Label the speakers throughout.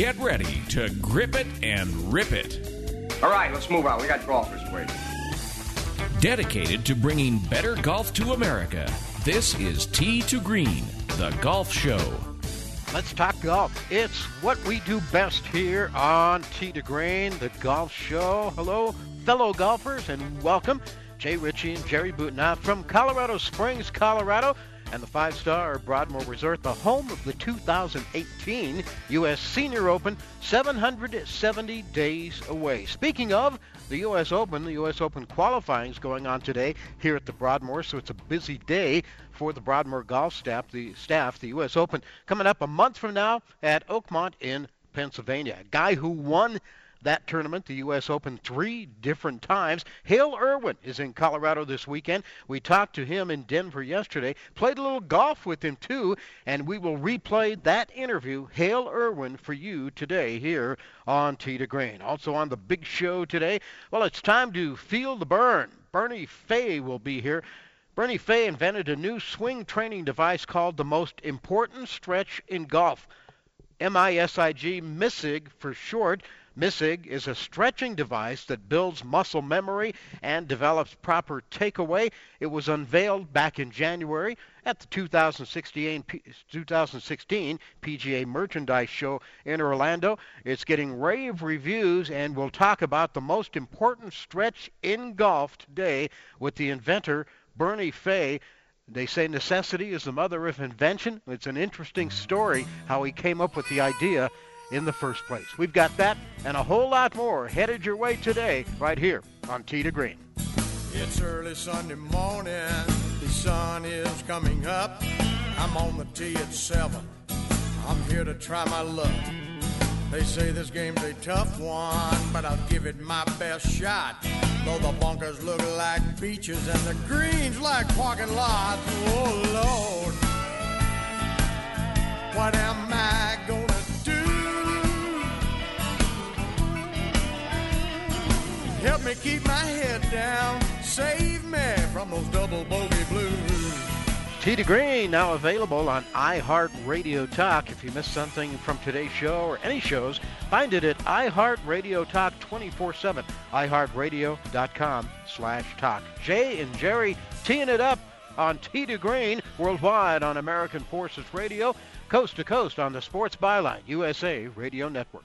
Speaker 1: Get ready to grip it and rip it.
Speaker 2: All right, let's move on. We got golfers waiting.
Speaker 1: Dedicated to bringing better golf to America, this is Tee to Green, the golf show.
Speaker 3: Let's talk golf. It's what we do best here on Tee to Green, the golf show. Hello, fellow golfers, and welcome. Jay Ritchie and Jerry Butenoff from Colorado Springs, Colorado, and the five star Broadmoor Resort, the home of the 2018 U.S. Senior Open, 770 days away. Speaking of the U.S. Open, the U.S. Open qualifying is going on today here at the Broadmoor, so it's a busy day for the Broadmoor golf staff. The staff, the U.S. Open, coming up a month from now at Oakmont in Pennsylvania. A guy who won that tournament, the U.S. Open, three different times. Hale Irwin is in Colorado this weekend. We talked to him in Denver yesterday, played a little golf with him too, and we will replay that interview, Hale Irwin, for you today here on Tee to Green. Also on the big show today, well, it's time to feel the burn. Bernie Fay will be here. Bernie Fay invented a new swing training device called the most important stretch in golf. MISIG, MISIG for short. MISIG is a stretching device that builds muscle memory and develops proper takeaway. It was unveiled back in January at the 2016, 2016 PGA Merchandise Show in Orlando. It's getting rave reviews, and we'll talk about the most important stretch in golf today with the inventor, Bernie Fay. They say necessity is the mother of invention. It's an interesting story how he came up with the idea in the first place. We've got that and a whole lot more headed your way today, right here on Tee to Green.
Speaker 4: It's early Sunday morning, the sun is coming up. I'm on the tee at 7. I'm here to try my luck. They say this game's a tough one, but I'll give it my best shot. Though the bunkers look like beaches and the greens like parking lots. Oh Lord, what am I gonna Help me keep my head down. Save me from those double bogey blues.
Speaker 3: Tee to Green now available on iHeartRadio Talk. If you missed something from today's show or any shows, find it at iHeartRadio Talk 24/7. iHeartRadio.com slash talk. Jay and Jerry teeing it up on Tee to Green worldwide on American Forces Radio, coast to coast on the Sports Byline USA Radio Network.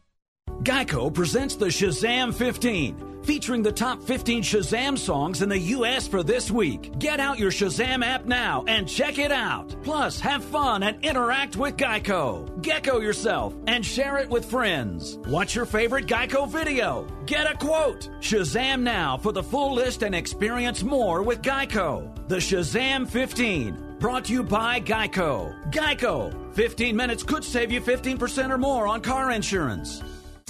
Speaker 5: Geico presents the Shazam 15, featuring the top 15 Shazam songs in the U.S. for this week. Get out your Shazam app now and check it out. Plus, have fun and interact with Geico. Gecko yourself and share it with friends. Watch your favorite Geico video. Get a quote. Shazam now for the full list and experience more with Geico. The Shazam 15. Brought to you by Geico. Geico. 15 minutes could save you 15% or more on car insurance.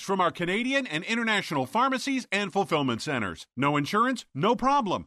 Speaker 6: from our Canadian and international pharmacies and fulfillment centers. No insurance? No problem.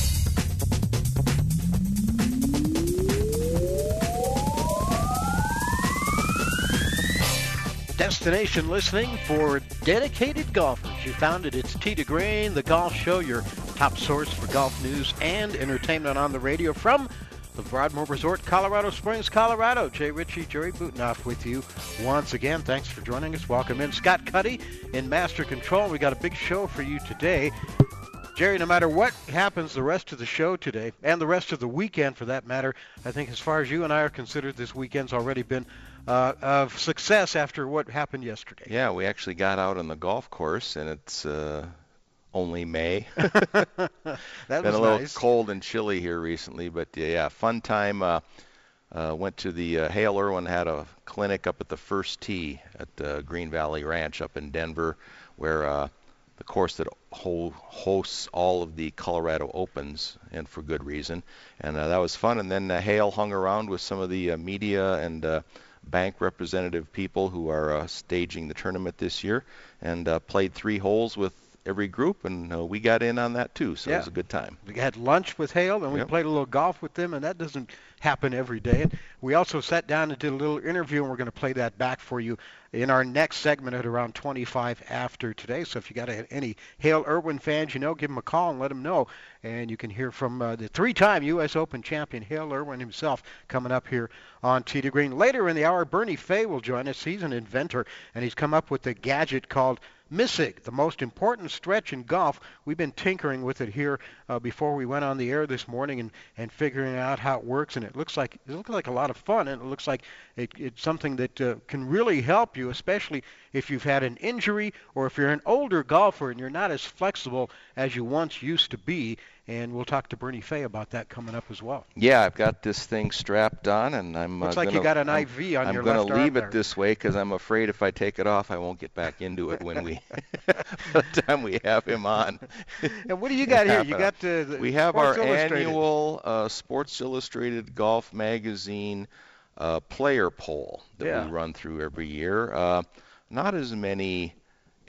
Speaker 3: Destination listening for dedicated golfers. You found it. It's Tee to Green, the golf show, your top source for golf news and entertainment on the radio from the Broadmoor Resort, Colorado Springs, Colorado. Jay Ritchie, Jerry Butenoff with you once again. Thanks for joining us. Welcome in. Scott Cuddy in Master Control. We got a big show for you today. Jerry, no matter what happens the rest of the show today, and the rest of the weekend for that matter, I think as far as you and I are considered, this weekend's already been uh, of success after what happened yesterday.
Speaker 7: Yeah, we actually got out on the golf course, and it's uh, only May.
Speaker 3: that
Speaker 7: Been
Speaker 3: was
Speaker 7: a little
Speaker 3: nice.
Speaker 7: cold and chilly here recently, but yeah, fun time. Uh, uh, went to the uh, Hale Irwin had a clinic up at the first tee at the Green Valley Ranch up in Denver, where uh, the course that ho- hosts all of the Colorado Opens, and for good reason. And uh, that was fun. And then uh, Hale hung around with some of the uh, media and uh, bank representative people who are uh, staging the tournament this year, and uh, played three holes with every group, and uh, we got in on that too. So it was a good time.
Speaker 3: We had lunch with Hale, and we
Speaker 7: Yep.
Speaker 3: played a little golf with them, and that doesn't happen every day. And we also sat down and did a little interview, and we're going to play that back for you in our next segment at around 25 after today. So if you got a, any Hale Irwin fans, you know, give them a call and let them know. And you can hear from uh, the three-time U.S. Open champion Hale Irwin himself coming up here on to Green. Later in the hour, Bernie Fay will join us. He's an inventor, and he's come up with a gadget called Missig, the most important stretch in golf. We've been tinkering with it here uh, before we went on the air this morning and, and figuring out how it works. And it looks like it looks like a lot of fun, and it looks like it, it's something that uh, can really help you, especially if you've had an injury or if you're an older golfer and you're not as flexible as you once used to be. And we'll talk to Bernie Fay about that coming up as well.
Speaker 7: Yeah, I've got this thing strapped on, and I'm.
Speaker 3: Looks
Speaker 7: uh,
Speaker 3: like you
Speaker 7: gonna-
Speaker 3: got an
Speaker 7: I'm-
Speaker 3: IV on
Speaker 7: I'm
Speaker 3: your
Speaker 7: gonna
Speaker 3: left arm
Speaker 7: leave
Speaker 3: there.
Speaker 7: it this way because I'm afraid if I take it off, I won't get back into it when we, by the time we have him on.
Speaker 3: And what do you got here? You got uh, the
Speaker 7: we have
Speaker 3: Sports
Speaker 7: our annual uh, Sports Illustrated Golf Magazine uh, player poll that
Speaker 3: Yeah.
Speaker 7: we run through every year. Uh, not as many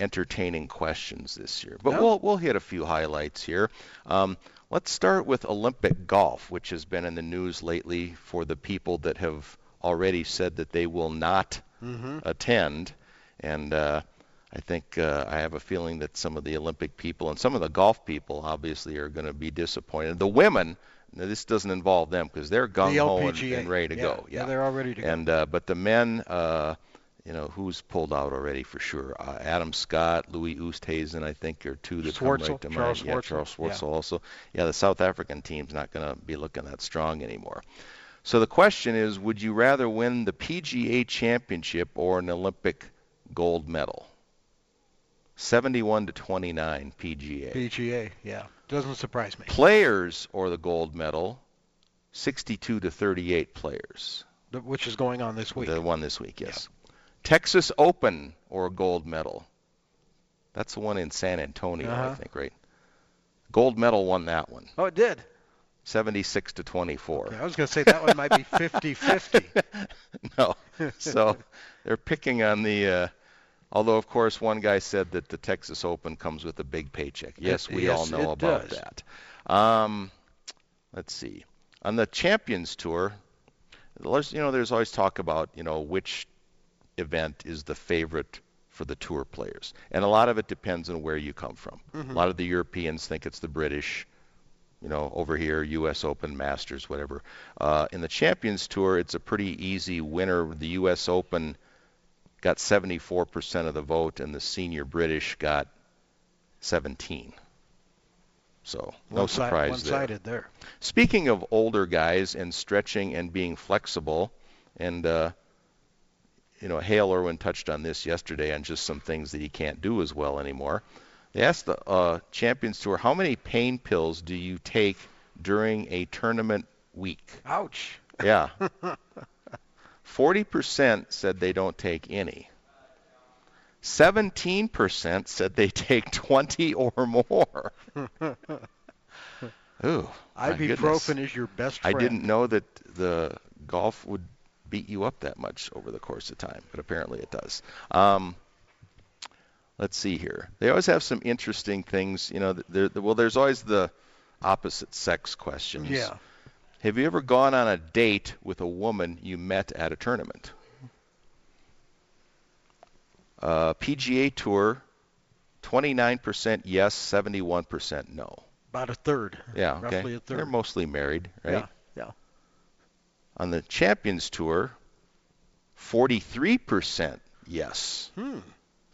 Speaker 7: entertaining questions this year, but
Speaker 3: No?
Speaker 7: we'll we'll hit a few highlights here. Um, let's start with Olympic golf, which has been in the news lately for the people that have already said that they will not
Speaker 3: Mm-hmm.
Speaker 7: attend, and uh, I think uh, I have a feeling that some of the Olympic people and some of the golf people obviously are going to be disappointed. The women, now this doesn't involve them because they're gung ho and, and ready to
Speaker 3: Yeah,
Speaker 7: go.
Speaker 3: yeah, they're all ready to go.
Speaker 7: And uh, but the men, uh, you know, who's pulled out already for sure? Uh, Adam Scott, Louis Oosthuizen, I think are two that come right to
Speaker 3: Charles
Speaker 7: mind. Yeah,
Speaker 3: Schwartzel,
Speaker 7: Charles
Speaker 3: yeah.
Speaker 7: Schwartzel also. Yeah, the South African team's not going to be looking that strong anymore. So the question is, would you rather win the PGA Championship or an Olympic gold medal? 71 to 29 PGA.
Speaker 3: PGA, yeah. Doesn't surprise me.
Speaker 7: Players or the gold medal? 62 to 38 players.
Speaker 3: Which is going on this week.
Speaker 7: The one this week, yes. Texas Open or gold medal? That's the one in San Antonio, I
Speaker 3: Uh-huh.
Speaker 7: think, right? Gold medal won that one.
Speaker 3: Oh, it did.
Speaker 7: 76 to 24.
Speaker 3: Okay, I was going to say that one might be 50-50.
Speaker 7: no. So they're picking on the. Uh, although of course one guy said that the Texas Open comes with a big paycheck. Yes, we all know about
Speaker 3: does.
Speaker 7: that. Um, let's see. On the Champions Tour, there's, you know, there's always talk about you know which event is the favorite for the tour players, and a lot of it depends on where you come from.
Speaker 3: Mm-hmm.
Speaker 7: A lot of the Europeans think it's the British. you know, over here, U.S. Open, Masters, whatever. Uh, in the Champions Tour, it's a pretty easy winner. The U.S. Open got 74% of the vote, and the Senior British got 17. So no
Speaker 3: One si-
Speaker 7: surprise
Speaker 3: one-sided there.
Speaker 7: Speaking of older guys and stretching and being flexible, and uh, you know, Hale Irwin touched on this yesterday on just some things that he can't do as well anymore. They asked the uh, Champions Tour, how many pain pills do you take during a tournament week?
Speaker 3: Ouch.
Speaker 7: Yeah. 40% said they don't take any. 17% said they take 20 or more. Ooh,
Speaker 3: Ibuprofen is your best friend.
Speaker 7: I didn't know that the golf would beat you up that much over the course of time, but apparently it does. Um, let's see here. They always have some interesting things. You know, there, well, there's always the opposite sex questions.
Speaker 3: Yeah.
Speaker 7: Have you ever gone on a date with a woman you met at a tournament? Uh, PGA Tour, 29% yes, 71% no.
Speaker 3: About a third.
Speaker 7: Yeah, okay.
Speaker 3: Roughly a third.
Speaker 7: They're mostly married, right?
Speaker 3: Yeah.
Speaker 7: On the Champions Tour, 43% yes,
Speaker 3: Hmm.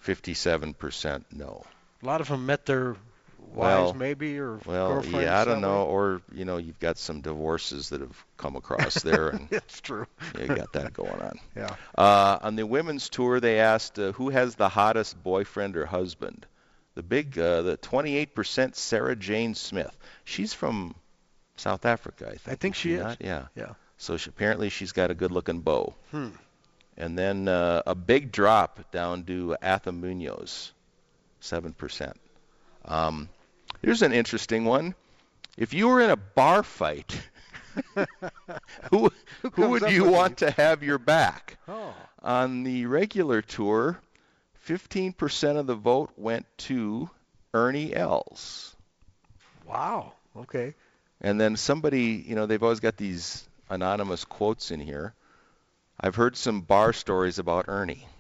Speaker 7: 57% no.
Speaker 3: A lot of them met their wives,
Speaker 7: Well,
Speaker 3: maybe, or
Speaker 7: Well, yeah, I don't know. Or, you know, you've got some divorces that have come across there, and
Speaker 3: It's true.
Speaker 7: you got that going on.
Speaker 3: Yeah.
Speaker 7: Uh, on the women's tour, they asked uh, who has the hottest boyfriend or husband. The big, uh, the 28% Sarah Jane Smith. She's from South Africa, I think.
Speaker 3: I think
Speaker 7: is
Speaker 3: she is.
Speaker 7: not? Yeah.
Speaker 3: Yeah.
Speaker 7: So she, apparently she's got a good-looking beau.
Speaker 3: Hmm.
Speaker 7: And then uh, a big drop down to Atha Munoz, 7%. Um, here's an interesting one. If you were in a bar fight, who, who
Speaker 3: comes
Speaker 7: would you want to have your back?
Speaker 3: Oh.
Speaker 7: On the regular tour, 15% of the vote went to Ernie Els.
Speaker 3: Wow. Okay.
Speaker 7: And then somebody, you know, they've always got these anonymous quotes in here. I've heard some bar stories about Ernie.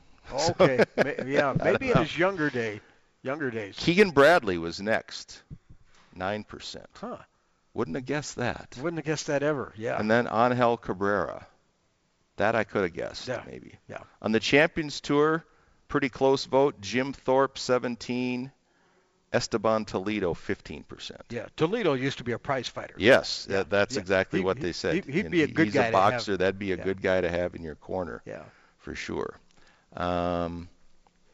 Speaker 3: Okay. Yeah. Maybe in
Speaker 7: know.
Speaker 3: his younger day, younger days.
Speaker 7: Keegan Bradley was next, 9%.
Speaker 3: Huh.
Speaker 7: Wouldn't have guessed that.
Speaker 3: Wouldn't have guessed that ever. Yeah.
Speaker 7: And then Angel Cabrera. That I could have guessed,
Speaker 3: Yeah.
Speaker 7: maybe.
Speaker 3: Yeah.
Speaker 7: On the Champions Tour, pretty close vote. Jim Thorpe, 17. Esteban Toledo, 15%.
Speaker 3: Yeah. Toledo used to be a prize fighter.
Speaker 7: Yes, that, that's
Speaker 3: Yeah.
Speaker 7: exactly
Speaker 3: He-
Speaker 7: what
Speaker 3: he-
Speaker 7: they said.
Speaker 3: he- he'd
Speaker 7: And
Speaker 3: be a good
Speaker 7: he's
Speaker 3: guy
Speaker 7: a
Speaker 3: to have.
Speaker 7: boxer. That'd be a
Speaker 3: Yeah.
Speaker 7: good guy to have in your corner,
Speaker 3: Yeah.
Speaker 7: for sure. Um,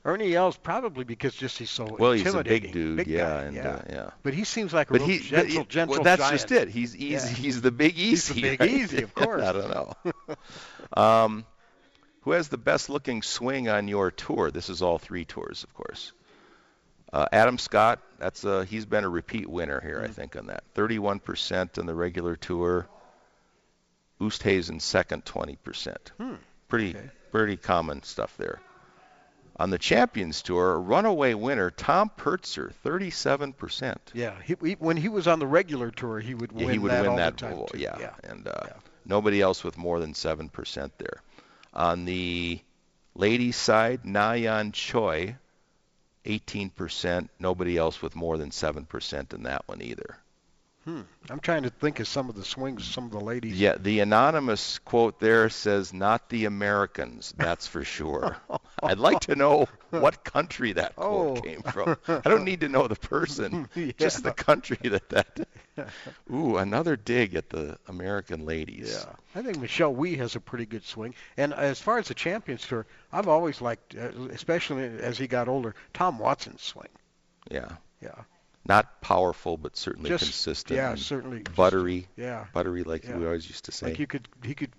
Speaker 3: Ernie Els probably because just he's so
Speaker 7: well, he's a big dude,
Speaker 3: Big
Speaker 7: yeah, and
Speaker 3: yeah.
Speaker 7: Uh, yeah.
Speaker 3: But he seems like a
Speaker 7: But he,
Speaker 3: gentle,
Speaker 7: but he-
Speaker 3: gentle
Speaker 7: well, that's
Speaker 3: giant.
Speaker 7: just it. He's easy.
Speaker 3: Yeah.
Speaker 7: He's the big easy.
Speaker 3: He's the big
Speaker 7: right?
Speaker 3: easy, of course.
Speaker 7: I don't know. um, who has the best looking swing on your tour? This is all three tours, of course. Uh, Adam Scott. That's a, he's been a repeat winner here,
Speaker 3: Mm-hmm.
Speaker 7: I think, on that. 31% on the regular tour. Oosthuizen second, 20%.
Speaker 3: Hmm.
Speaker 7: Pretty pretty common stuff there. On the Champions Tour, runaway winner Tom Purtzer, 37%.
Speaker 3: Yeah, he, he, when he was on the regular tour, he would
Speaker 7: Yeah,
Speaker 3: win
Speaker 7: he would
Speaker 3: that
Speaker 7: win
Speaker 3: all
Speaker 7: that.
Speaker 3: the time
Speaker 7: well, yeah,
Speaker 3: yeah.
Speaker 7: and uh, nobody else with more than seven percent there. On the ladies' side, Na Yeon Choi, 18%. Nobody else with more than seven percent in that one either.
Speaker 3: Hmm. I'm trying to think of some of the swings, some of the ladies.
Speaker 7: Yeah, the anonymous quote there says, "Not the Americans, that's for sure." I'd like to know what country that quote
Speaker 3: Oh.
Speaker 7: came from. I don't need to know the person, just the country that that. Ooh, another dig at the American ladies.
Speaker 3: Yeah, I think Michelle Wie has a pretty good swing. And as far as the Champions Tour, I've always liked, uh, especially as he got older, Tom Watson's swing.
Speaker 7: Yeah.
Speaker 3: Yeah.
Speaker 7: Not powerful, but certainly
Speaker 3: Just-
Speaker 7: consistent.
Speaker 3: yeah, certainly just-
Speaker 7: Buttery.
Speaker 3: yeah.
Speaker 7: Buttery, like
Speaker 3: Yeah.
Speaker 7: we always used to say.
Speaker 3: Like you could, he could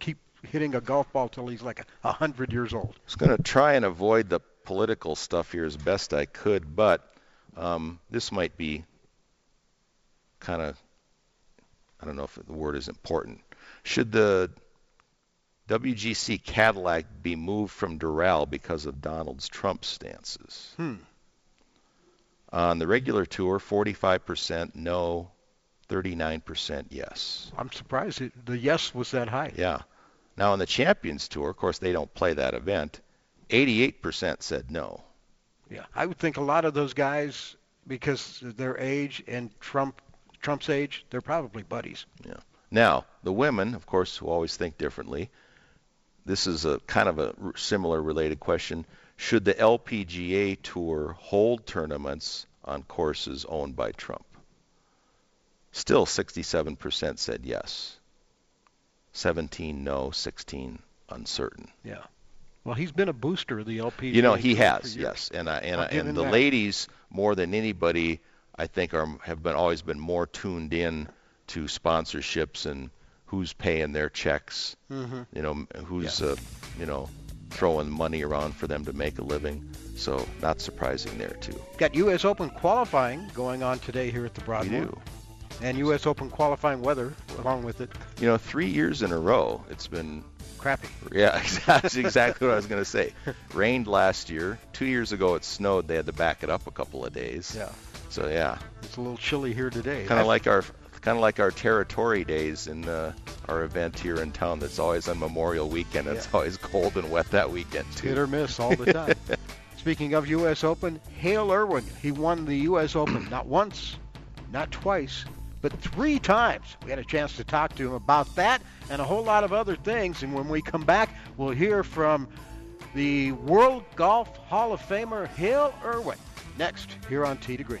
Speaker 3: keep hitting a golf ball till he's like a, hundred years old.
Speaker 7: I was going to try and avoid the political stuff here as best I could, but um, this might be kind of, I don't know if the word is important. Should the WGC Cadillac be moved from Doral because of Donald's Trump stances?
Speaker 3: Hmm.
Speaker 7: On the regular tour, 45% no, 39% yes.
Speaker 3: I'm surprised it, the yes was that high.
Speaker 7: Yeah. Now on the Champions Tour, of course, they don't play that event. 88% said no.
Speaker 3: Yeah, I would think a lot of those guys, because of their age and Trump Trump's age, they're probably buddies.
Speaker 7: Yeah. Now, the women, of course, who always think differently. This is a kind of a similar related question. Should the LPGA Tour hold tournaments on courses owned by Trump? Still 67% said yes. 17 no, 16 uncertain.
Speaker 3: Yeah. Well, he's been a booster of the LPGA.
Speaker 7: You know, he has, yes. And I, and I, and the
Speaker 3: that.
Speaker 7: ladies more than anybody I think are have been always been more tuned in to sponsorships and who's paying their checks.
Speaker 3: Mm-hmm.
Speaker 7: You know, who's uh, you know throwing money around for them to make a living. So not surprising there too.
Speaker 3: Got U.S. Open qualifying going on today here at the Broadmoor.
Speaker 7: We do.
Speaker 3: And U.S. Open qualifying weather along with it.
Speaker 7: You know, three years in a row, it's been
Speaker 3: crappy.
Speaker 7: Yeah, that's exactly what I was going to say. Rained last year. Two years ago, it snowed. They had to back it up a couple of days.
Speaker 3: Yeah.
Speaker 7: So yeah.
Speaker 3: It's a little chilly here today.
Speaker 7: Kind of like our kind of like our territory days in uh, our event here in town. That's always on Memorial Weekend. It's always cold and wet that weekend too.
Speaker 3: hit or miss all the time. Speaking of U.S. Open, Hale Irwin, he won the U.S. Open not once, not twice, but three times. We had a chance to talk to him about that and a whole lot of other things. And when we come back, we'll hear from the World Golf Hall of Famer Hale Irwin next here on Tee to Green.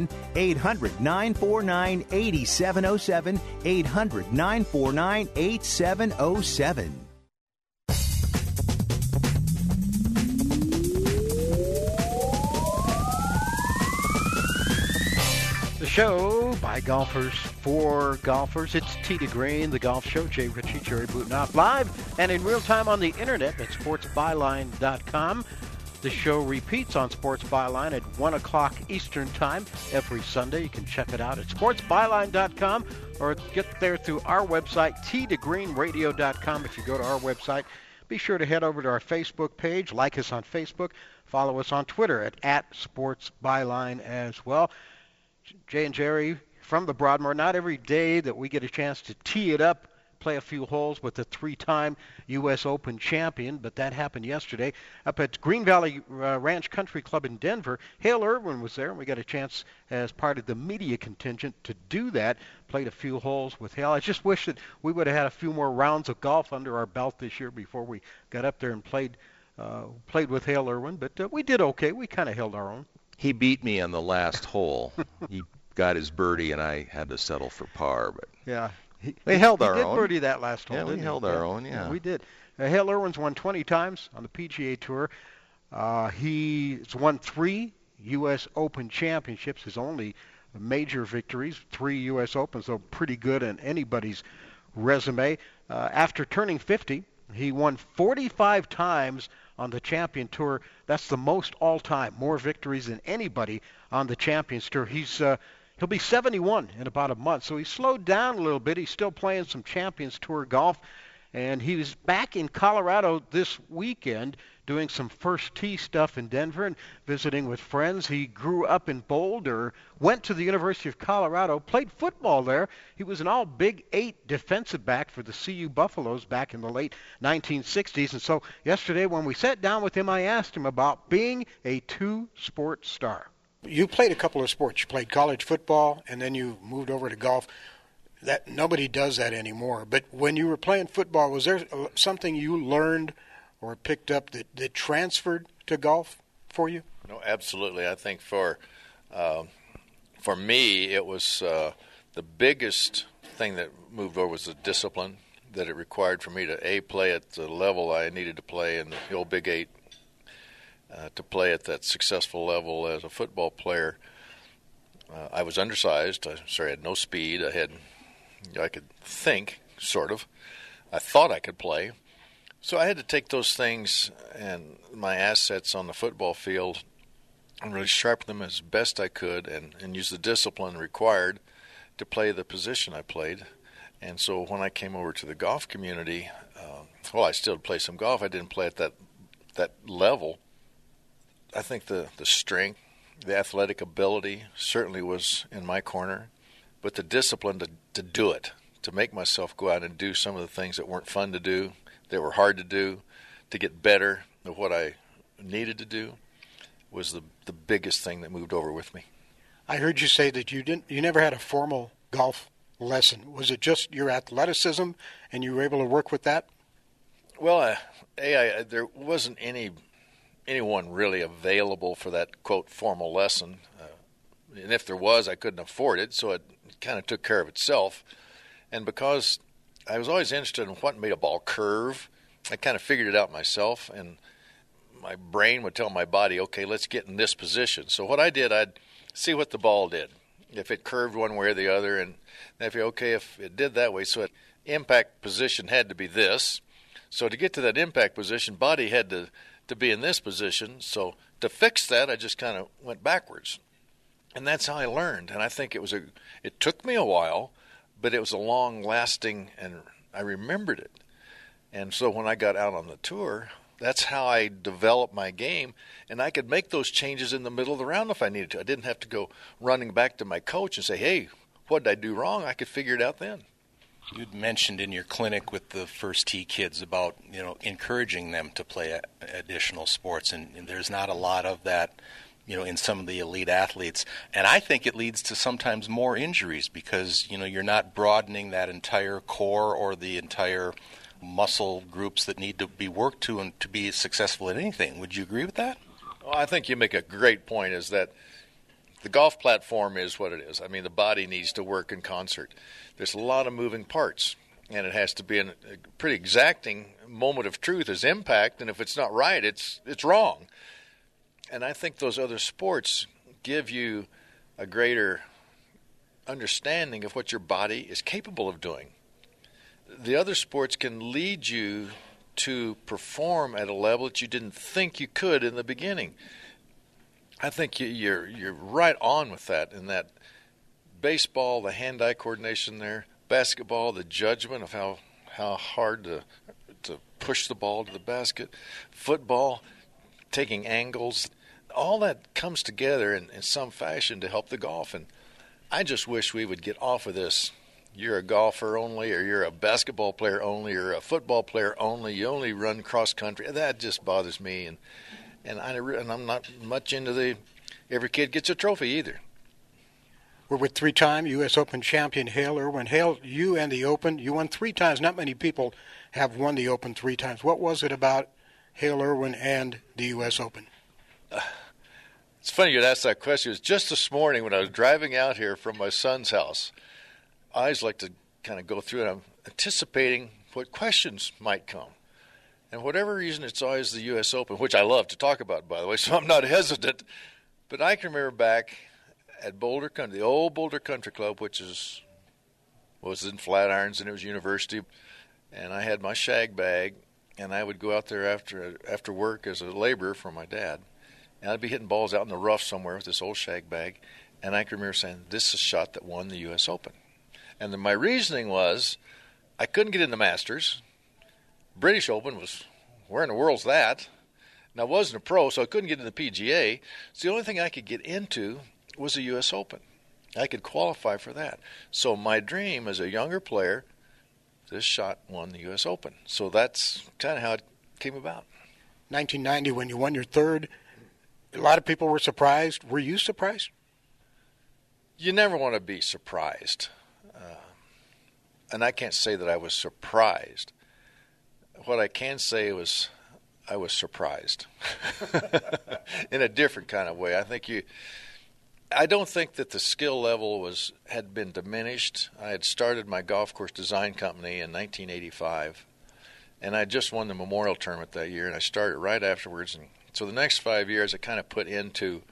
Speaker 8: 800 949 8707. 800 949 8707.
Speaker 3: The show by golfers for golfers. It's to Green, the golf show. Jay Ritchie, Jerry Butenoff, live and in real time on the internet at sportsbyline.com. The show repeats on Sports Byline at 1 o'clock Eastern Time every Sunday. You can check it out at sportsbyline.com or get there through our website, t2greenradio.com. If you go to our website, be sure to head over to our Facebook page, like us on Facebook, follow us on Twitter at, at sportsbyline as well. Jay and Jerry from the Broadmoor, not every day that we get a chance to tee it up play a few holes with the three-time U.S. Open champion, but that happened yesterday up at Green Valley uh, Ranch Country Club in Denver. Hale Irwin was there, and we got a chance as part of the media contingent to do that. Played a few holes with Hale. I just wish that we would have had a few more rounds of golf under our belt this year before we got up there and played uh, played with Hale Irwin, but uh, we did okay. We kind of held our own.
Speaker 7: He beat me on the last hole. he got his birdie, and I had to settle for par. But
Speaker 3: yeah, he,
Speaker 7: we held
Speaker 3: he
Speaker 7: our
Speaker 3: did
Speaker 7: own.
Speaker 3: birdie that last hole.
Speaker 7: Yeah, we held
Speaker 3: he?
Speaker 7: our
Speaker 3: yeah.
Speaker 7: own. Yeah.
Speaker 3: we did. Uh, Hale Irwin's won 20 times on the PGA Tour. Uh, he's won three U.S. Open championships. His only major victories, three U.S. Opens, so pretty good in anybody's resume. Uh, after turning 50, he won 45 times on the Champion Tour. That's the most all-time, more victories than anybody on the Champions Tour. He's uh, He'll be 71 in about a month, so he slowed down a little bit. He's still playing some Champions Tour golf, and he was back in Colorado this weekend doing some first tee stuff in Denver and visiting with friends. He grew up in Boulder, went to the University of Colorado, played football there. He was an all Big Eight defensive back for the CU Buffaloes back in the late 1960s. And so yesterday, when we sat down with him, I asked him about being a two sport star.
Speaker 9: You played a couple of sports. You played college football, and then you moved over to golf. That nobody does that anymore. But when you were playing football, was there something you learned or picked up that, that transferred to golf for you?
Speaker 10: No, absolutely. I think for uh, for me, it was uh, the biggest thing that moved over was the discipline that it required for me to a play at the level I needed to play in the old Big Eight uh, to play at that successful level as a football player. Uh, I was undersized. I sorry, I had no speed. I had, I could think sort of. I thought I could play, so I had to take those things and my assets on the football field and really sharpen them as best I could, and, and use the discipline required to play the position I played. And so when I came over to the golf community, uh, well, I still play some golf. I didn't play at that that level I think the, the strength, the athletic ability certainly was in my corner, but the discipline to, to do it, to make myself go out and do some of the things that weren't fun to do, that were hard to do, to get better at what I needed to do, was the, the biggest thing that moved over with me.
Speaker 9: I heard you say that you didn't, you never had a formal golf lesson. Was it just your athleticism, and you were able to work with that?
Speaker 10: Well, uh, a, I, there wasn't any anyone really available for that quote formal lesson. Uh, and if there was, I couldn't afford it, so it kind of took care of itself. And because I was always interested in what made a ball curve, I kind of figured it out myself, and my brain would tell my body, okay, let's get in this position. So what I did, I'd see what the ball did, if it curved one way or the other, and if you okay, if it did that way, so it impact position had to be this. So to get to that impact position, body had to to be in this position. So to fix that, I just kind of went backwards. And that's how I learned. And I think it was a it took me a while, but it was a long lasting and I remembered it. And so when I got out on the tour, that's how I developed my game and I could make those changes in the middle of the round if I needed to. I didn't have to go running back to my coach and say, "Hey, what did I do wrong?" I could figure it out then.
Speaker 11: You'd mentioned in your clinic with the first tee kids about you know encouraging them to play additional sports, and, and there's not a lot of that you know in some of the elite athletes. And i think it leads to sometimes more injuries because you know you're not broadening that entire core or the entire muscle groups that need to be worked to and to be successful at anything. Would you agree with that?
Speaker 10: Well, i think you make a great point is that the golf platform is what it is i mean the body needs to work in concert there's a lot of moving parts, and it has to be a pretty exacting moment of truth as impact. And if it's not right, it's it's wrong. And I think those other sports give you a greater understanding of what your body is capable of doing. The other sports can lead you to perform at a level that you didn't think you could in the beginning. I think you're you're right on with that. In that baseball, the hand-eye coordination there, basketball, the judgment of how how hard to to push the ball to the basket, football, taking angles, all that comes together in, in some fashion to help the golf. And I just wish we would get off of this. You're a golfer only, or you're a basketball player only, or a football player only. You only run cross country. That just bothers me. And and I and I'm not much into the every kid gets a trophy either.
Speaker 9: We're with three-time U.S. Open champion Hale Irwin. Hale, you and the Open, you won three times. Not many people have won the Open three times. What was it about Hale Irwin and the U.S. Open?
Speaker 10: Uh, it's funny you'd ask that question. It was just this morning when I was driving out here from my son's house. I always like to kind of go through it. I'm anticipating what questions might come. And whatever reason, it's always the U.S. Open, which I love to talk about, by the way, so I'm not hesitant. But I can remember back at Boulder Country, the old Boulder Country Club, which is was in Flatirons and it was university, and I had my shag bag, and I would go out there after after work as a laborer for my dad, and I'd be hitting balls out in the rough somewhere with this old shag bag, and I can remember saying, "This is a shot that won the U.S. Open," and my reasoning was, I couldn't get in the Masters British Open was where in the world's that? Now I wasn't a pro, so I couldn't get into the PGA. So the only thing I could get into was the U.S. Open. I could qualify for that. So my dream as a younger player, this shot won the U.S. Open. So that's kind of how it came about.
Speaker 9: 1990, when you won your third, a lot of people were surprised. Were you surprised?
Speaker 10: You never want to be surprised. Uh, and I can't say that I was surprised what I can say was I was surprised in a different kind of way. I think you I don't think that the skill level was had been diminished. I had started my golf course design company in 1985 and I just won the memorial tournament that year and I started right afterwards and so the next 5 years I kind of put into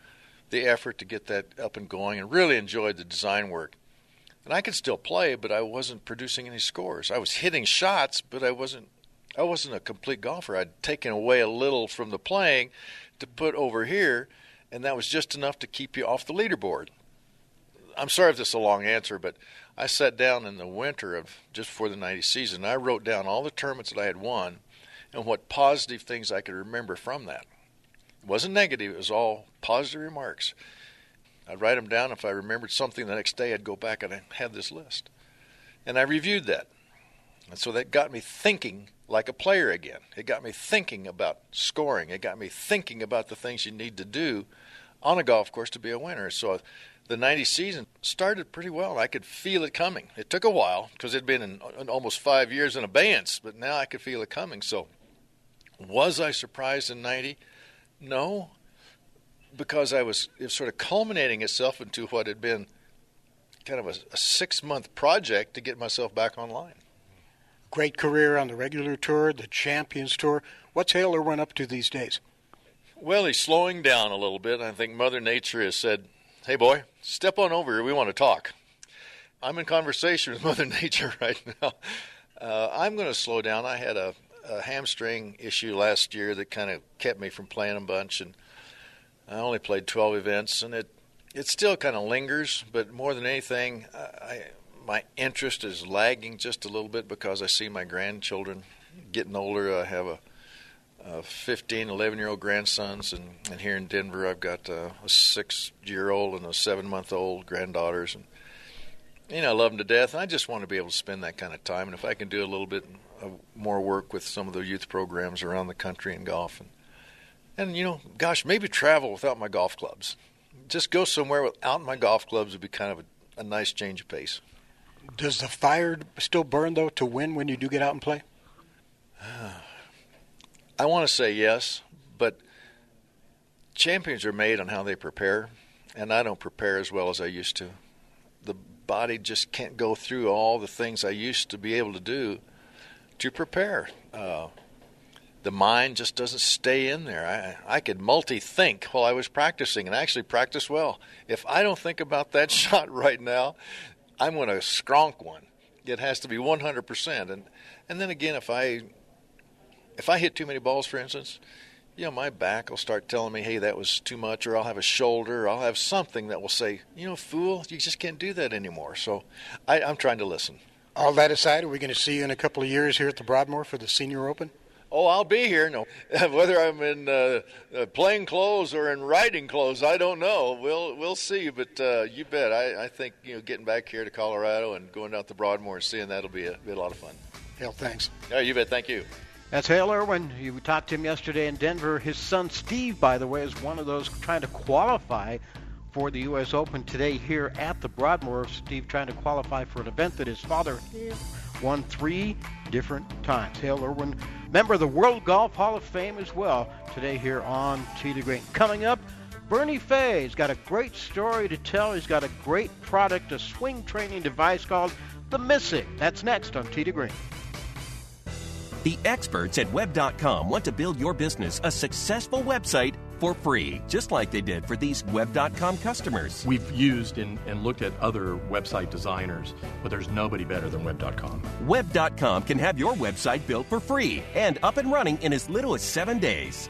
Speaker 10: the effort to get that up and going and really enjoyed the design work. And I could still play, but I wasn't producing any scores. I was hitting shots, but I wasn't I wasn't a complete golfer. I'd taken away a little from the playing to put over here, and that was just enough to keep you off the leaderboard. I'm sorry if this is a long answer, but I sat down in the winter of just before the 90 season. I wrote down all the tournaments that I had won and what positive things I could remember from that. It wasn't negative, it was all positive remarks. I'd write them down. If I remembered something the next day, I'd go back and I had this list. And I reviewed that. And so that got me thinking like a player again. It got me thinking about scoring. It got me thinking about the things you need to do on a golf course to be a winner. So the 90 season started pretty well. I could feel it coming. It took a while because it'd been in, in almost five years in abeyance, but now I could feel it coming. So was I surprised in 90? No, because I was, was sort of culminating itself into what had been kind of a, a six month project to get myself back online
Speaker 9: great career on the regular tour, the Champions Tour. What's Hale run up to these days?
Speaker 10: Well, he's slowing down a little bit. I think Mother Nature has said, "Hey, boy, step on over here. We want to talk." I'm in conversation with Mother Nature right now. Uh, I'm going to slow down. I had a, a hamstring issue last year that kind of kept me from playing a bunch, and I only played 12 events, and it it still kind of lingers. But more than anything, I, my interest is lagging just a little bit because I see my grandchildren getting older. I have a, a 15, 11 year old grandsons, and, and here in Denver, I've got a, a six year old and a seven month old granddaughters. And, you know, I love them to death, and I just want to be able to spend that kind of time. And if I can do a little bit more work with some of the youth programs around the country in golf, and, and you know, gosh, maybe travel without my golf clubs. Just go somewhere without my golf clubs would be kind of a, a nice change of pace.
Speaker 9: Does the fire still burn though to win when you do get out and play?
Speaker 10: I want to say yes, but champions are made on how they prepare, and I don't prepare as well as I used to. The body just can't go through all the things I used to be able to do to prepare. Uh, the mind just doesn't stay in there. I, I could multi think while I was practicing and actually practice well. If I don't think about that shot right now, I'm going to skronk one. It has to be 100%. And and then again, if I if I hit too many balls, for instance, you know, my back will start telling me, hey, that was too much, or I'll have a shoulder, or I'll have something that will say, you know, fool, you just can't do that anymore. So I, I'm trying to listen.
Speaker 9: All that aside, are we going to see you in a couple of years here at the Broadmoor for the Senior Open?
Speaker 10: Oh, I'll be here. No, whether I'm in uh, uh, plain clothes or in riding clothes, I don't know. We'll we'll see. But uh, you bet. I, I think you know getting back here to Colorado and going out to Broadmoor and seeing that'll be a, be a lot of fun.
Speaker 9: Hale, thanks.
Speaker 10: Yeah, you bet. Thank you.
Speaker 3: That's Hale Irwin. You talked to him yesterday in Denver. His son Steve, by the way, is one of those trying to qualify for the U.S. Open today here at the Broadmoor. Steve trying to qualify for an event that his father won three different times. Hale Irwin, member of the World Golf Hall of Fame as well, today here on Tee to Green. Coming up, Bernie Fay's got a great story to tell. He's got a great product, a swing training device called the MISIG. That's next on Tee to Green.
Speaker 12: The experts at web.com want to build your business a successful website for free, just like they did for these web.com customers.
Speaker 13: We've used and, and, looked at other website designers, but there's nobody better than web.com.
Speaker 12: Web.com can have your website built for free and up and running in as little as seven days.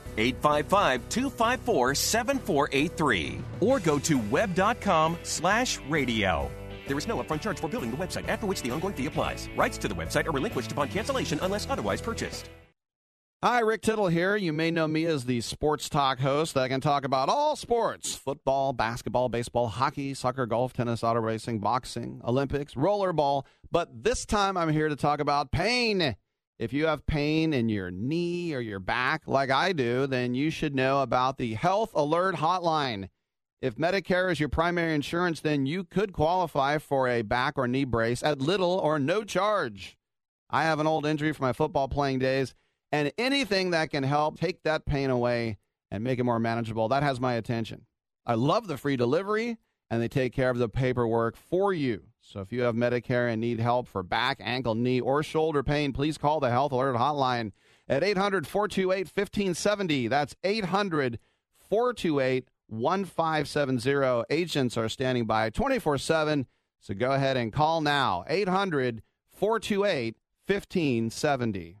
Speaker 12: 855 254 7483 or go to web.com slash radio. There is no upfront charge for building the website, after which the ongoing fee applies. Rights to the website are relinquished upon cancellation unless otherwise purchased.
Speaker 14: Hi, Rick Tittle here. You may know me as the sports talk host that can talk about all sports football, basketball, baseball, hockey, soccer, golf, tennis, auto racing, boxing, Olympics, rollerball. But this time I'm here to talk about pain. If you have pain in your knee or your back, like I do, then you should know about the Health Alert Hotline. If Medicare is your primary insurance, then you could qualify for a back or knee brace at little or no charge. I have an old injury from my football playing days, and anything that can help take that pain away and make it more manageable, that has my attention. I love the free delivery, and they take care of the paperwork for you. So if you have Medicare and need help for back, ankle, knee, or shoulder pain, please call the Health Alert Hotline at 800 428 1570. That's 800 428 1570. Agents are standing by 24 7. So go ahead and call now 800 428 1570.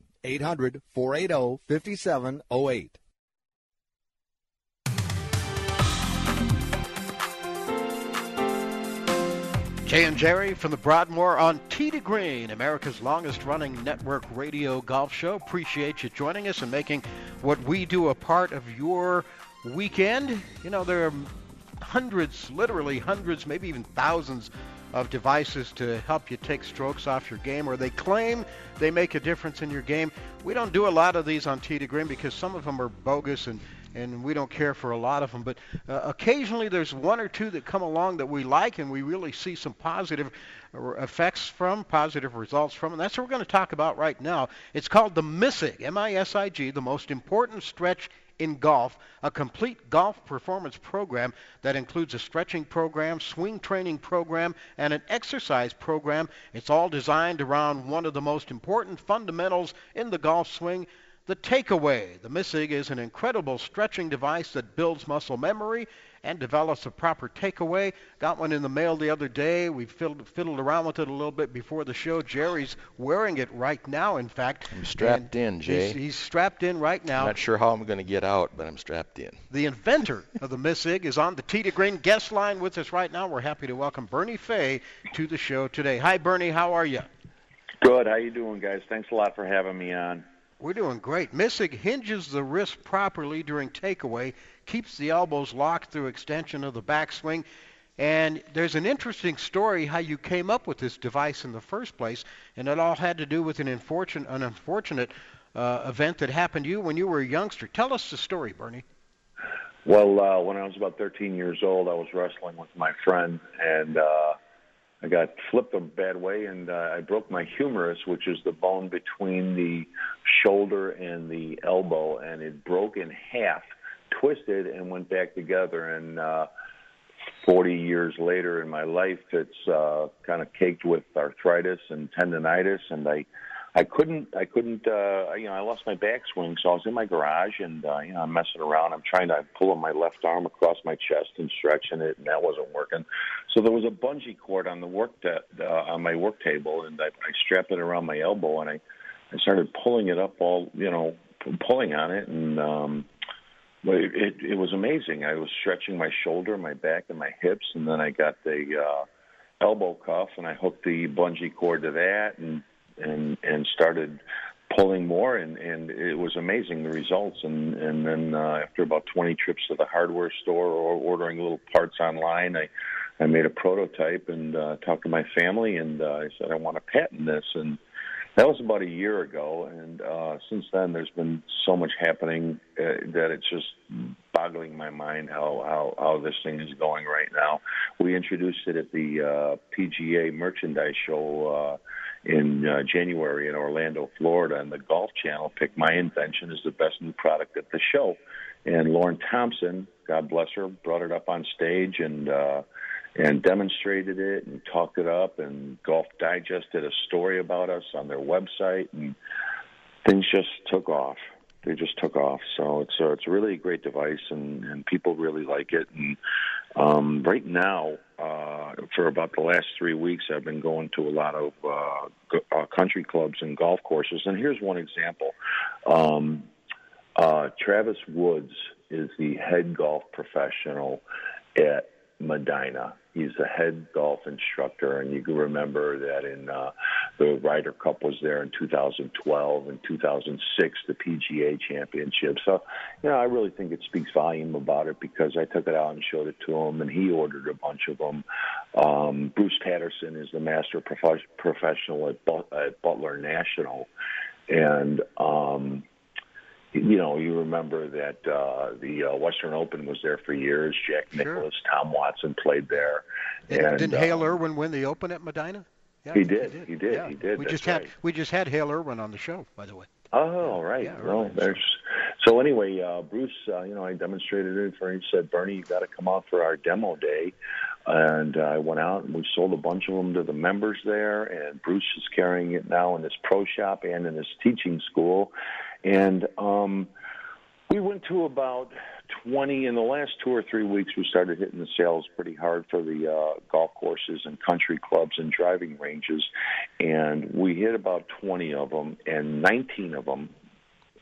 Speaker 15: 800 480 5708.
Speaker 3: Jay and Jerry from the Broadmoor on Tee to Green, America's longest running network radio golf show. Appreciate you joining us and making what we do a part of your weekend. You know, there are hundreds, literally hundreds, maybe even thousands of devices to help you take strokes off your game, or they claim they make a difference in your game. We don't do a lot of these on Tee to Green because some of them are bogus and and we don't care for a lot of them. But uh, occasionally there's one or two that come along that we like and we really see some positive effects from, positive results from, and that's what we're going to talk about right now. It's called the MISIG, M-I-S-I-G, the most important stretch in golf, a complete golf performance program that includes a stretching program, swing training program, and an exercise program. It's all designed around one of the most important fundamentals in the golf swing, the takeaway. The MISIG is an incredible stretching device that builds muscle memory and develops a proper takeaway. Got one in the mail the other day. We fiddled, fiddled around with it a little bit before the show. Jerry's wearing it right now, in fact.
Speaker 7: I'm strapped in, Jay.
Speaker 3: He's, he's, strapped in right now.
Speaker 7: I'm not sure how I'm going to get out, but I'm strapped in.
Speaker 3: The inventor of the MISIG is on the Tee to Green guest line with us right now. We're happy to welcome Bernie Fay to the show today. Hi, Bernie. How are you?
Speaker 16: Good. How you doing, guys? Thanks a lot for having me on.
Speaker 3: We're doing great. MISIG hinges the wrist properly during takeaway, keeps the elbows locked through extension of the backswing. And there's an interesting story how you came up with this device in the first place, and it all had to do with an unfortunate, an unfortunate uh, event that happened to you when you were a youngster. Tell us the story, Bernie.
Speaker 16: Well, uh, when I was about 13 years old, I was wrestling with my friend, and uh, I got flipped a bad way and uh, I broke my humerus, which is the bone between the shoulder and the elbow, and it broke in half, twisted, and went back together. And uh, 40 years later in my life, it's uh, kind of caked with arthritis and tendonitis, and I I couldn't, I couldn't, uh, you know, I lost my backswing, so I was in my garage and, uh, you know, I'm messing around. I'm trying to pull my left arm across my chest and stretching it, and that wasn't working. So there was a bungee cord on the work ta- uh, on my work table, and I, I strapped it around my elbow, and I, I started pulling it up all, you know, pulling on it, and um, it, it, it was amazing. I was stretching my shoulder, my back, and my hips, and then I got the uh, elbow cuff, and I hooked the bungee cord to that, and and and started pulling more and and it was amazing the results. And and then uh, after about 20 trips to the hardware store or ordering little parts online i i made a prototype and uh, talked to my family and uh, i said i want to patent this. And that was about a year ago. And uh since then there's been so much happening uh, that it's just boggling my mind how how how this thing is going right now. We introduced it at the uh PGA merchandise show uh in uh, January in Orlando, Florida, and the Golf Channel picked my invention as the best new product at the show. And Lauren Thompson, God bless her, brought it up on stage and uh, and demonstrated it and talked it up. And Golf Digest did a story about us on their website, and things just took off. They just took off. So it's a, it's a really great device, and, and people really like it. And um, right now, uh, for about the last three weeks, I've been going to a lot of uh, g- uh, country clubs and golf courses. And here's one example um, uh, Travis Woods is the head golf professional at Medinah. He's the head golf instructor, and you can remember that in uh, the Ryder Cup was there in 2012 and 2006, the PGA Championship. So, you know, I really think it speaks volume about it because I took it out and showed it to him, and he ordered a bunch of them. Um, Bruce Patterson is the master prof- professional at, but- at Butler National, and um, you know, you remember that uh, the uh, Western Open was there for years. Jack
Speaker 3: Sure.
Speaker 16: Nicklaus, Tom Watson played there.
Speaker 3: Didn't,
Speaker 16: and,
Speaker 3: didn't
Speaker 16: uh,
Speaker 3: Hale Irwin win the Open at Medinah? Yeah,
Speaker 16: he did. He did.
Speaker 3: Yeah.
Speaker 16: He did.
Speaker 3: We
Speaker 16: That's
Speaker 3: just had
Speaker 16: right.
Speaker 3: we just had Hale Irwin on the show, by the way.
Speaker 16: Oh, right.
Speaker 3: Yeah,
Speaker 16: well,
Speaker 3: right.
Speaker 16: there's. So anyway, uh, Bruce, uh, you know, I demonstrated it for him. He said, "Bernie, you got to come out for our demo day." And uh, I went out and we sold a bunch of them to the members there. And Bruce is carrying it now in his pro shop and in his teaching school. And um, we went to about 20 in the last two or three weeks. We started hitting the sales pretty hard for the uh, golf courses and country clubs and driving ranges, and we hit about 20 of them, and 19 of them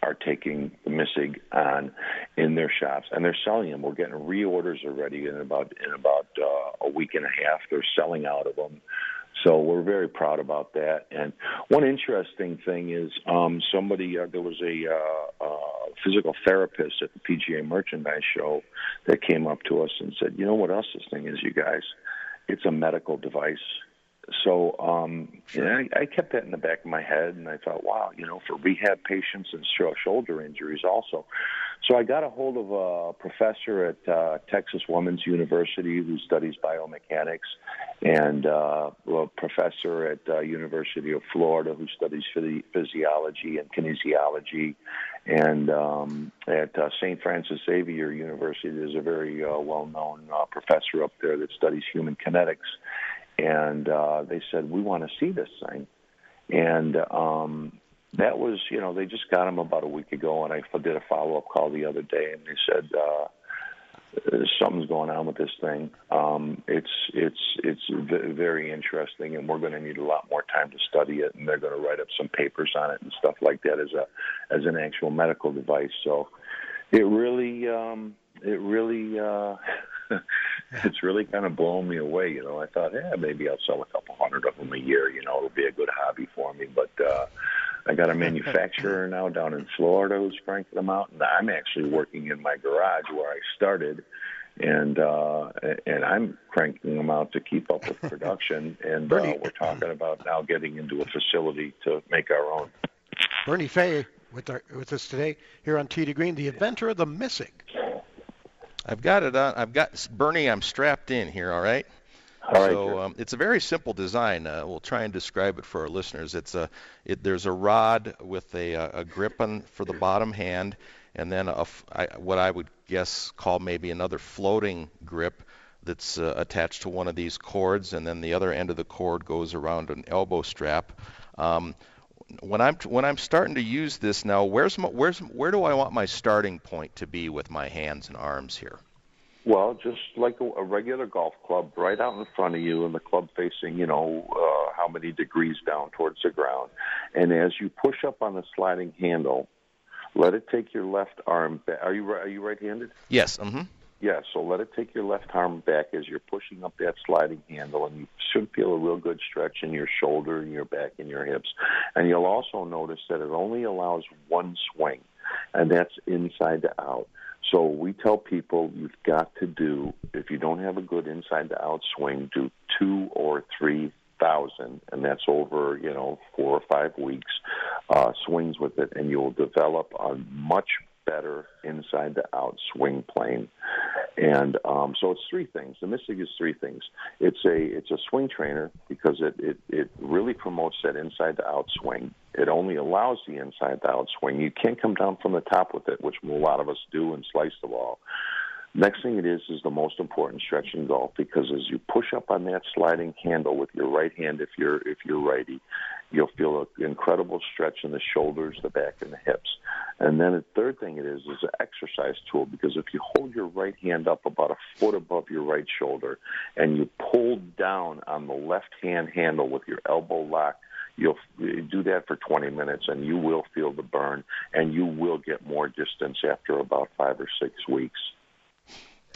Speaker 16: are taking the MISIG on in their shops, and they're selling them. We're getting reorders already in about in about uh, a week and a half. They're selling out of them. So we're very proud about that. And one interesting thing is um, somebody uh, there was a uh, uh, physical therapist at the PGA Merchandise Show that came up to us and said, "You know what else this thing is, you guys? It's a medical device." So um, yeah, I, I kept that in the back of my head, and I thought, wow, you know, for rehab patients and shoulder injuries also. So I got a hold of a professor at uh, Texas Woman's University who studies biomechanics, and uh, a professor at uh, University of Florida who studies physi- physiology and kinesiology, and um, at uh, St. Francis Xavier University, there's a very uh, well-known uh, professor up there that studies human kinetics and uh, they said we want to see this thing and um that was, you know, they just got him about a week ago, and I did a follow up call the other day, and they said uh, something's going on with this thing. Um, it's it's it's v- very interesting, and we're going to need a lot more time to study it, and they're going to write up some papers on it and stuff like that as a as an actual medical device. So it really um, it really uh, it's really kind of blown me away. You know, I thought, yeah, maybe I'll sell a couple hundred of them a year. You know, it'll be a good hobby for me, but. uh I got a manufacturer now down in Florida who's cranking them out, and I'm actually working in my garage where I started, and uh, and I'm cranking them out to keep up with production. And uh, we're talking about now getting into a facility to make our own.
Speaker 3: Bernie Fay with our, with us today here on Tee to Green, the inventor of the MISIG.
Speaker 7: I've got it on. I've got Bernie. I'm strapped in here. All right.
Speaker 16: All right,
Speaker 7: so um, it's a very simple design. Uh, we'll try and describe it for our listeners. It's a it, there's a rod with a, a grip on for the bottom hand, and then a, I, what I would guess call maybe another floating grip that's uh, attached to one of these cords, and then the other end of the cord goes around an elbow strap. Um, when I'm when I'm starting to use this now, where's my, where's where do I want my starting point to be with my hands and arms here?
Speaker 16: Well, just like a, a regular golf club, right out in front of you, and the club facing, you know, uh, how many degrees down towards the ground. And as you push up on the sliding handle, let it take your left arm back. Are you are you right-handed?
Speaker 7: Yes. Mm-hmm.
Speaker 16: Yeah, so let it take your left arm back as you're pushing up that sliding handle, and you should feel a real good stretch in your shoulder and your back and your hips. And you'll also notice that it only allows one swing, and that's inside to out. So we tell people you've got to do, if you don't have a good inside to out swing, do two or three thousand, and that's over, you know, four or five weeks, uh, swings with it, and you'll develop a much better inside to out swing plane. And um, so it's three things. The MISIG is three things. It's a it's a swing trainer because it, it, it really promotes that inside to out swing. It only allows the inside to out swing. You can't come down from the top with it, which a lot of us do and slice the ball. Next thing it is is the most important stretch in golf because as you push up on that sliding handle with your right hand, if you're if you're righty, you'll feel an incredible stretch in the shoulders, the back, and the hips. And then the third thing it is is an exercise tool because if you hold your right hand up about a foot above your right shoulder and you pull down on the left hand handle with your elbow locked you'll do that for 20 minutes and you will feel the burn and you will get more distance after about five or six weeks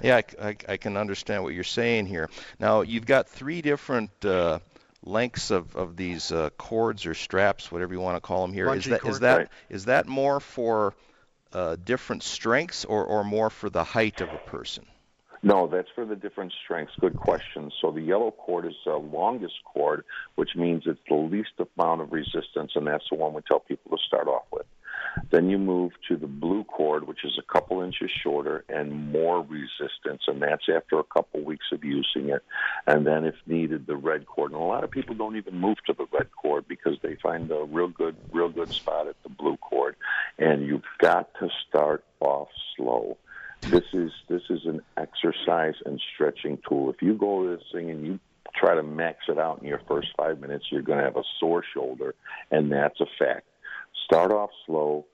Speaker 7: yeah, I, I, I, can understand what you're saying here. Now, you've got three different uh, lengths of, of these uh, cords or straps, whatever you want to call them here. Is that cord, is that
Speaker 16: right.
Speaker 7: is that more for uh, different strengths or, or more for the height of a person?
Speaker 16: No, that's for the different strengths. Good question. So the yellow cord is the longest cord, which means it's the least amount of resistance, and that's the one we tell people to start off with. Then you move to the blue cord, which is a couple inches shorter and more resistance, and that's after a couple weeks of using it. And then, if needed, the red cord. And a lot of people don't even move to the red cord because they find a real good, real good spot at the blue cord. And you've got to start off slow. This is this is an exercise and stretching tool. If you go to this thing and you try to max it out in your first five minutes, you're going to have a sore shoulder, and that's a fact. Start off slow,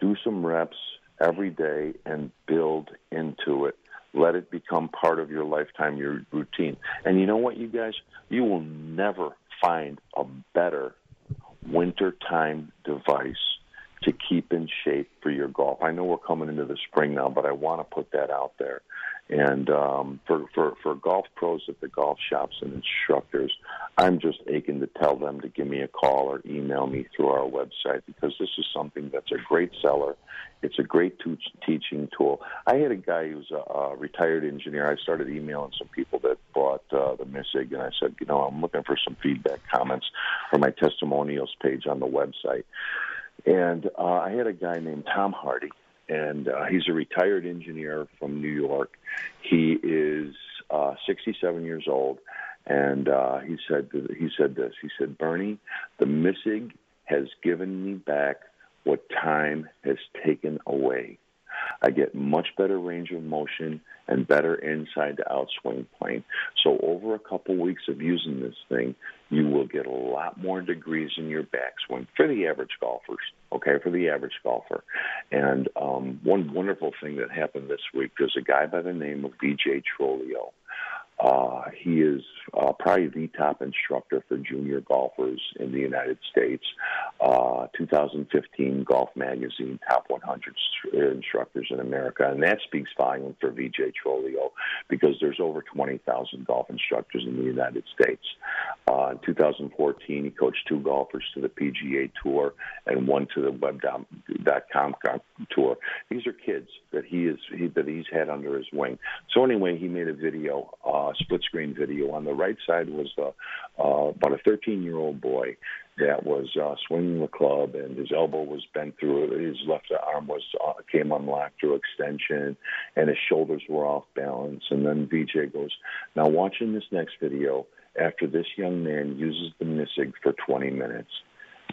Speaker 16: do some reps every day, and build into it. Let it become part of your lifetime, your routine. And you know what, you guys? You will never find a better wintertime device to keep in shape for your golf. I know we're coming into the spring now, but I want to put that out there. And um, for, for, for golf pros at the golf shops and instructors, I'm just aching to tell them to give me a call or email me through our website because this is something that's a great seller. It's a great to- teaching tool. I had a guy who's a, a retired engineer. I started emailing some people that bought uh, the MISIG, and I said, you know, I'm looking for some feedback comments for my testimonials page on the website. And uh, I had a guy named Tom Hardy and uh, he's a retired engineer from New York. He is uh, 67 years old, and uh, he said he said this. He said, "Bernie, the MISIG has given me back what time has taken away." I get much better range of motion and better inside to out swing plane. So over a couple weeks of using this thing, you will get a lot more degrees in your backswing for the average golfers. Okay, for the average golfer. And um, one wonderful thing that happened this week, there's a guy by the name of BJ Trolio. Uh, he is uh, probably the top instructor for junior golfers in the United States. Uh, 2015 Golf Magazine Top 100 Instructors in America, and that speaks volume for VJ Trolio because there's over 20,000 golf instructors in the United States. Uh, in 2014, he coached two golfers to the PGA Tour and one to the Web.com Tour. These are kids that he is he, that he's had under his wing. So anyway, he made a video. Split screen video. On the right side was uh, uh, about a 13 year old boy that was uh, swinging the club, and his elbow was bent through. His left arm was uh, came unlocked through extension, and his shoulders were off balance. And then VJ goes, "Now watching this next video, after this young man uses the MISIG for 20 minutes."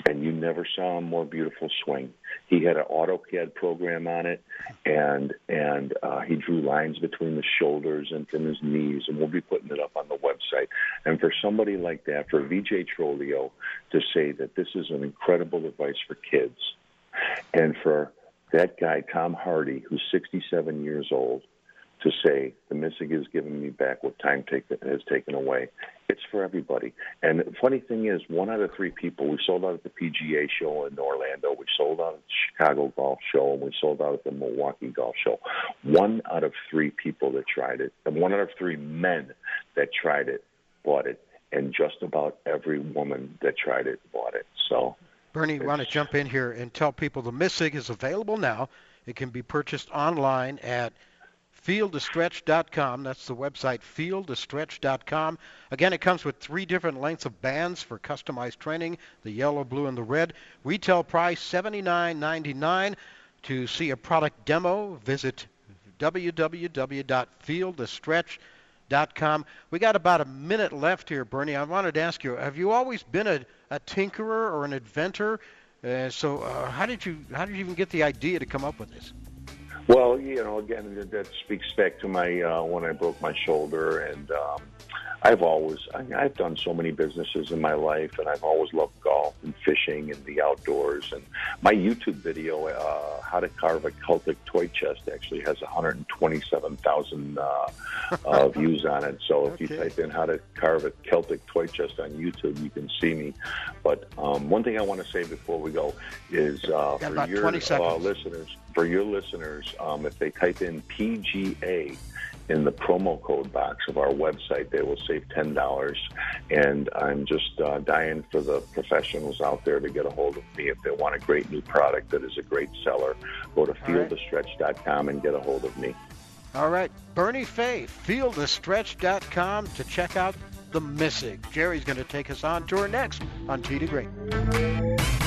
Speaker 16: And you never saw a more beautiful swing. He had an AutoCAD program on it, and and uh, he drew lines between the shoulders and from his knees, and we'll be putting it up on the website. And for somebody like that, for VJ Trolio to say that this is an incredible device for kids, and for that guy Tom Hardy, who's 67 years old, to say the MISIG has given me back what time take, has taken away. It's for everybody. And the funny thing is, one out of three people, we sold out at the PGA show in Orlando, we sold out at the Chicago Golf Show, and we sold out at the Milwaukee Golf Show. One out of three people that tried it, and one out of three men that tried it bought it, and just about every woman that tried it bought it. So.
Speaker 3: Bernie, you want to jump in here and tell people the MISIG is available now. It can be purchased online at feelthestretch.com. That's the website, feelthestretch.com. Again, it comes with three different lengths of bands for customized training the yellow, blue, and the red. Retail price $79.99. To see a product demo, visit www.feelthestretch.com. We got about a minute left here, Bernie. I wanted to ask you have you always been a, a tinkerer or an inventor? Uh, so, uh, how did you how did you even get the idea to come up with this?
Speaker 16: Well, you know, again, that, that speaks back to my uh, when I broke my shoulder, and um, I've always I, I've done so many businesses in my life, and I've always loved golf and fishing and the outdoors. And my YouTube video, uh, "How to Carve a Celtic Toy Chest," actually has 127,000 uh, uh, views on it. So if you type in "How to Carve a Celtic Toy Chest" on YouTube, you can see me. But um, one thing I want to say before we go is uh, for your uh, listeners, for your listeners, um, if they type in PGA in the promo code box of our website, they will save ten dollars. And I'm just uh, dying for the professionals out there to get a hold of me if they want a great new product that is a great seller. Go to feelthestretch.com and get a hold of me.
Speaker 3: All right, Bernie Fay, feelthestretch.com to check out the MISIG. Jerry's going to take us on tour next on Tee to Green.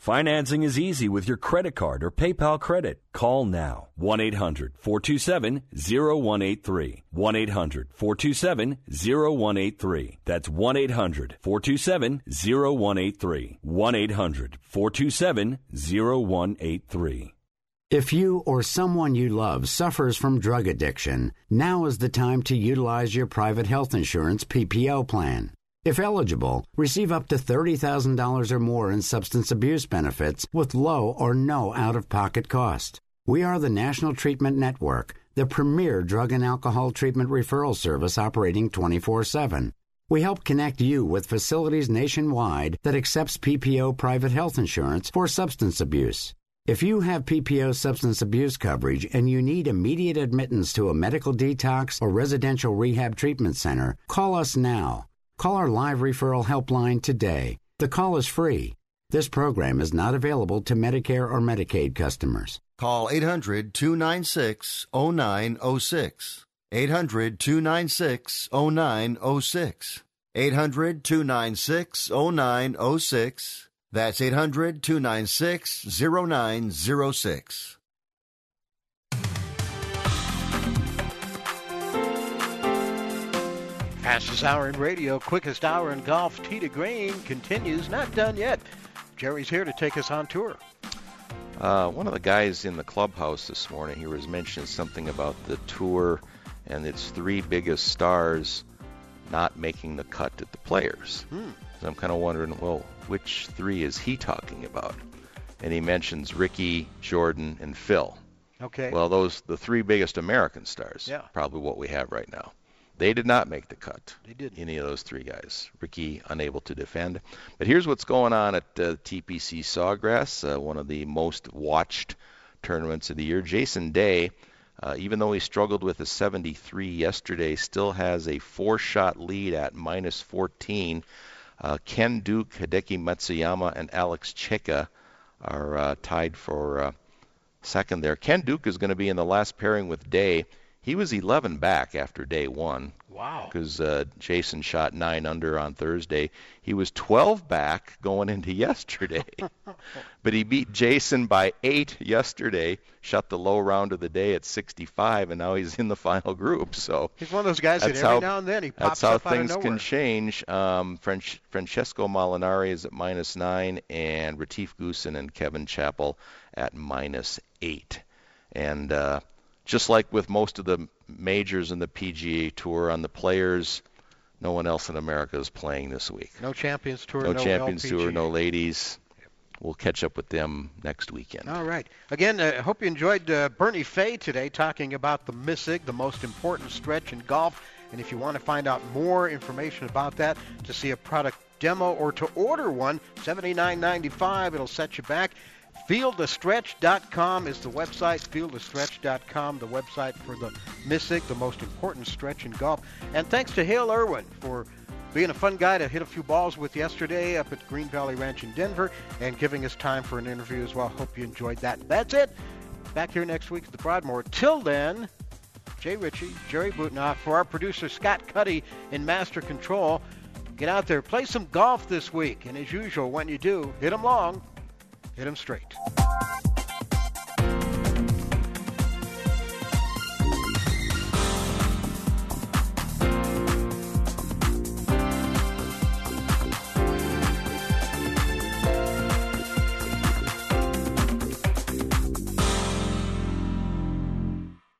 Speaker 17: Financing is easy with your credit card or PayPal credit. Call now 1 800 427 0183. 1 800 427 0183. That's 1 800 427 0183. 1 800 427 0183.
Speaker 18: If you or someone you love suffers from drug addiction, now is the time to utilize your private health insurance PPO plan. If eligible, receive up to $30,000 or more in substance abuse benefits with low or no out of pocket cost. We are the National Treatment Network, the premier drug and alcohol treatment referral service operating 24 7. We help connect you with facilities nationwide that accepts PPO private health insurance for substance abuse. If you have PPO substance abuse coverage and you need immediate admittance to a medical detox or residential rehab treatment center, call us now. Call our live referral helpline today. The call is free. This program is not available to Medicare or Medicaid customers.
Speaker 19: Call 800 296 0906. 800 296 0906. 800 296 0906. That's 800 296 0906.
Speaker 3: Fastest hour in radio, quickest hour in golf. Tee to Green continues, not done yet. Jerry's here to take us on tour.
Speaker 7: Uh, one of the guys in the clubhouse this morning, he was mentioning something about the tour and its three biggest stars not making the cut at the players.
Speaker 3: Hmm.
Speaker 7: So I'm kind of wondering, well, which three is he talking about? And he mentions Rickie, Jordan, and Phil.
Speaker 3: Okay.
Speaker 7: Well, those the three biggest American stars.
Speaker 3: Yeah.
Speaker 7: Probably what we have right now. They did not make the cut.
Speaker 3: They didn't.
Speaker 7: Any of those three guys. Rickie unable to defend. But here's what's going on at uh, TPC Sawgrass, uh, one of the most watched tournaments of the year. Jason Day, uh, even though he struggled with a 73 yesterday, still has a four-shot lead at minus 14. Uh, Ken Duke, Hideki Matsuyama, and Alex Cejka are uh, tied for uh, second there. Ken Duke is going to be in the last pairing with Day. He was 11 back after day one.
Speaker 3: Wow.
Speaker 7: Because uh, Jason shot nine under on Thursday. He was 12 back going into yesterday. but he beat Jason by eight yesterday, shot the low round of the day at 65, and now he's in the final group. So
Speaker 3: He's one of those guys that every
Speaker 7: how,
Speaker 3: now and then he pops
Speaker 7: That's how
Speaker 3: up
Speaker 7: things can change. Um, French, Francesco Molinari is at minus nine, and Retief Goosen and Kevin Chappell at minus eight. And uh, just like with most of the majors in the PGA Tour on the players, no one else in America is playing this week.
Speaker 3: No Champions Tour,
Speaker 7: No,
Speaker 3: no
Speaker 7: Champions
Speaker 3: LPGA.
Speaker 7: Tour, no ladies. We'll catch up with them next weekend.
Speaker 3: All right. Again, I uh, hope you enjoyed uh, Bernie Fay today talking about the MISIG, the most important stretch in golf. And if you want to find out more information about that, to see a product demo or to order one, $79.95. It'll set you back. FeelTheStretch.com is the website. FeelTheStretch.com, the website for the MISIG, the most important stretch in golf. And thanks to Hale Irwin for being a fun guy to hit a few balls with yesterday up at Green Valley Ranch in Denver and giving us time for an interview as well. Hope you enjoyed that. That's it. Back here next week at the Broadmoor. Till then, Jay Ritchie, Jerry Butenoff, for our producer Scott Cuddy in Master Control. Get out there, play some golf this week. And as usual, when you do, hit 'em long, Hit them straight.